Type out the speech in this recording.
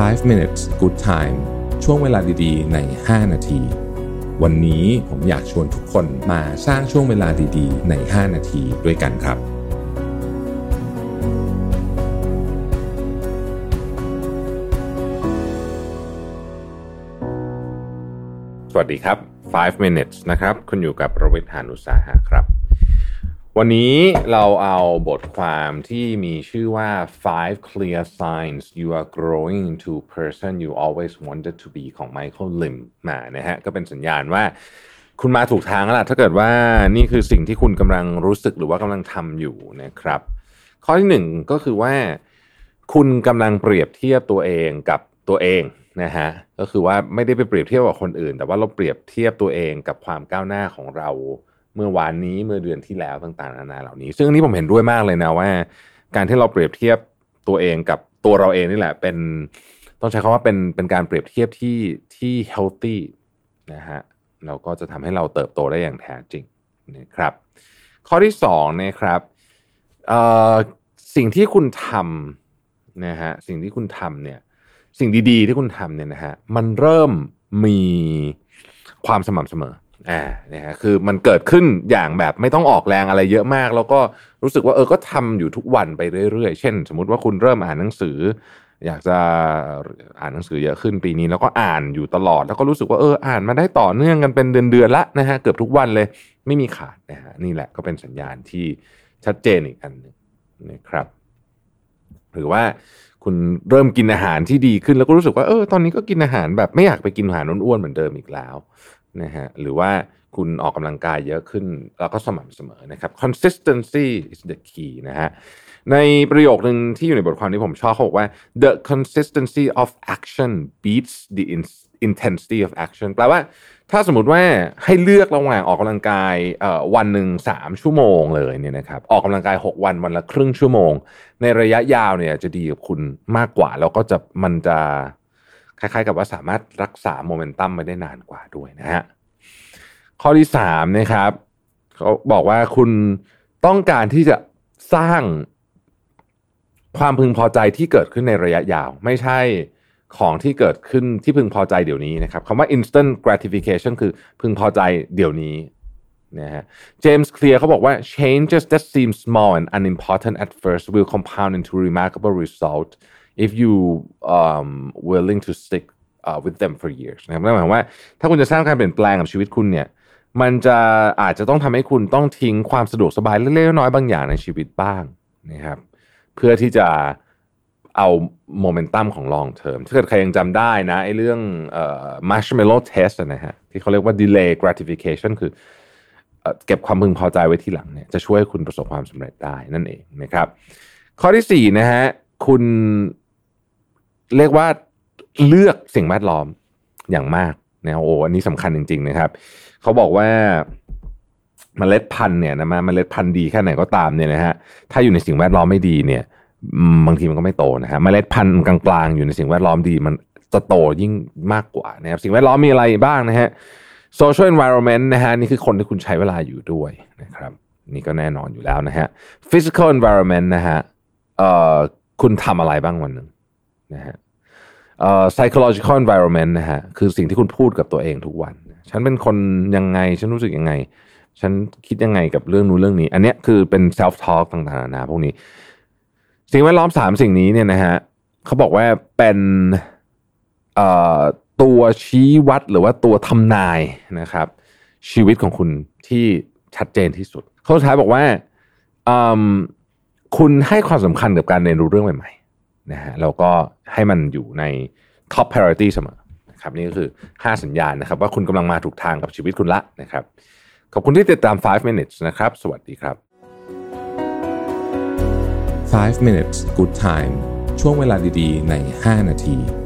5 minutes good time ช่วงเวลาดีๆ ใน 5 นาที วันนี้ผมอยากชวนทุกคนมาสร้างช่วงเวลาดีๆ ใน 5 นาทีด้วยกันครับ สวัสดีครับ 5 minutes นะครับ คุณอยู่กับประวิทยานุสาหะครับ วันนี้เราเอาบทความที่มีชื่อว่า five clear signs you are growing into person you always wanted to be ของ Michael Lim มานะฮะ ก็เป็นสัญญาณว่าคุณมาถูกทางแล้วล่ะ ถ้าเกิดว่านี่คือสิ่งที่คุณกำลังรู้สึกหรือว่ากำลังทำอยู่นะครับ ข้อที่หนึ่งก็คือว่า คุณกำลังเปรียบเทียบตัวเองกับตัวเองนะฮะ ก็คือว่าไม่ได้ไปเปรียบเทียบกับคนอื่น แต่ว่าเราเปรียบเทียบตัวเองกับความก้าวหน้าของเรา เมื่อวานนี้เมื่อเดือนที่แล้วต่างๆนานาเหล่านี้ ซึ่งอันนี้ผมเห็นด้วยมากเลยนะว่า การที่เราเปรียบเทียบตัวเองกับตัวเราเองนี่แหละ เป็นต้องใช้คำว่าเป็นเป็นการเปรียบเทียบที่ที่ healthy นะฮะเราก็จะทำให้เราเติบโตได้อย่างแท้จริงนะครับ ข้อที่สองนะครับสิ่งที่คุณทำนะฮะสิ่งที่คุณทำเนี่ยสิ่งดีๆที่คุณทำเนี่ยนะฮะมันเริ่มมีความสม่ำเสมอ อ่านะฮะคือมันเกิดขึ้นอย่างแบบไม่ต้องออกแรงอะไรเยอะมาก แล้วก็รู้สึกว่าเออก็ทำอยู่ทุกวันไปเรื่อยๆ เช่น สมมุติว่าคุณเริ่มอ่านหนังสือ อยากจะอ่านหนังสือเยอะขึ้นปีนี้แล้วก็อ่านอยู่ตลอด แล้วก็รู้สึกว่าเอออ่านมาได้ต่อเนื่องกันเป็นเดือนๆละนะฮะเกือบทุกวันเลยไม่มีขาดนะฮะนี่แหละก็เป็นสัญญาณที่ชัดเจนอีกอันหนึ่งนะครับ หรือว่าคุณเริ่มกินอาหารที่ดีขึ้นแล้วก็รู้สึกว่าเออตอนนี้ก็กินอาหารแบบไม่อยากไปกินอาหารอ้วนๆเหมือนเดิมอีกแล้ว นะฮะหรือว่าคุณออกกำลังกายเยอะขึ้น แล้วก็สม่ำเสมอนะครับ consistency is the key นะฮะในประโยคหนึ่งที่อยู่ในบทความนี้ผมชอบเขาบอกว่า the consistency of action beats the intensity of action แปลว่าถ้าสมมติว่าให้เลือกระหว่างออกกำลังกายวันหนึ่งสามชั่วโมงเลยเนี่ยนะครับออกกำลังกาย 6 วันวันละครึ่งชั่วโมง ในระยะยาวเนี่ยจะดีกับคุณมากกว่า แล้วก็จะมันจะ คล้ายๆ กับว่าสามารถรักษาโมเมนตัมไปได้นานกว่าด้วยนะฮะข้อที่สามนะครับเขาบอกว่าคุณต้องการที่จะสร้างความพึงพอใจที่เกิดขึ้นในระยะยาว ไม่ใช่ของที่เกิดขึ้นที่พึงพอใจเดี๋ยวนี้นะครับคำว่า instant gratification คือพึงพอใจเดี๋ยวนี้นะฮะเจมส์เคลียร์เขาบอกว่า changes that seem small and unimportant at first will compound into remarkable result if you um willing to stick uh, with them for years นะครับนั่นหมายความว่าถ้าคุณจะสร้างการเปลี่ยนแปลงกับชีวิตคุณเนี่ยมันจะอาจจะต้องทำให้คุณต้องทิ้งความสะดวกสบายเล็กๆน้อยๆบางอย่างในชีวิตบ้างนะครับ เพื่อที่จะเอาโมเมนตัมของ long term ถ้าเกิดใครยังจำได้นะไอ้เรื่อง marshmallow test นะฮะที่เขาเรียกว่า delay gratification คือเก็บความพึงพอใจไว้ที่หลังเนี่ยจะช่วยให้คุณประสบความสำเร็จได้นั่นเองนะครับ ข้อที่สี่นะฮะคุณ เรียกว่าเลือกสิ่งแวดล้อมอย่างมากนะโอ้อันนี้สำคัญจริง ๆ นะครับ เขาบอกว่าเมล็ดพันธุ์เนี่ยนะมาเมล็ดพันธุ์ดีแค่ไหนก็ตามเนี่ยนะฮะถ้าอยู่ในสิ่งแวดล้อมไม่ดีเนี่ยบางทีมันก็ไม่โตนะฮะเมล็ดพันธุ์กลางๆ อยู่ในสิ่งแวดล้อมดีมันจะโตยิ่งมากกว่านะครับสิ่งแวดล้อมมีอะไรบ้างนะฮะ social environment นะฮะนี่คือคนที่คุณใช้เวลาอยู่ด้วยนะครับนี่ก็แน่นอนอยู่แล้วนะฮะ physical environment นะฮะเอ่อคุณทำอะไรบ้างวันหนึ่งนะฮะ psychological environment นะฮะคือสิ่งที่คุณพูดกับตัวเองทุกวัน ฉันเป็นคนยังไง ฉันรู้สึกยังไง ฉันคิดยังไงกับเรื่องนู้นเรื่องนี้ อันเนี้ยคือเป็น self talk ต่างๆนานาพวกนี้ สิ่งแวดล้อมสามสิ่งนี้เนี่ยนะฮะเขาบอกว่าเป็นตัวชี้วัดหรือว่าตัวทำนายนะครับ ชีวิตของคุณที่ชัดเจนที่สุด เขาท้ายบอกว่าคุณให้ความสำคัญกับการเรียนรู้เรื่องใหม่ นะฮะเราก็ให้มันอยู่ใน top priority เสมอนะครับนี่ก็คือ 5 สัญญาณนะครับ ว่าคุณกำลังมาถูกทางกับชีวิตคุณละนะครับ ขอบคุณที่ติดตาม 5 minutes นะครับ สวัสดีครับ 5 minutes good time ช่วงเวลาดีๆ ใน 5 นาที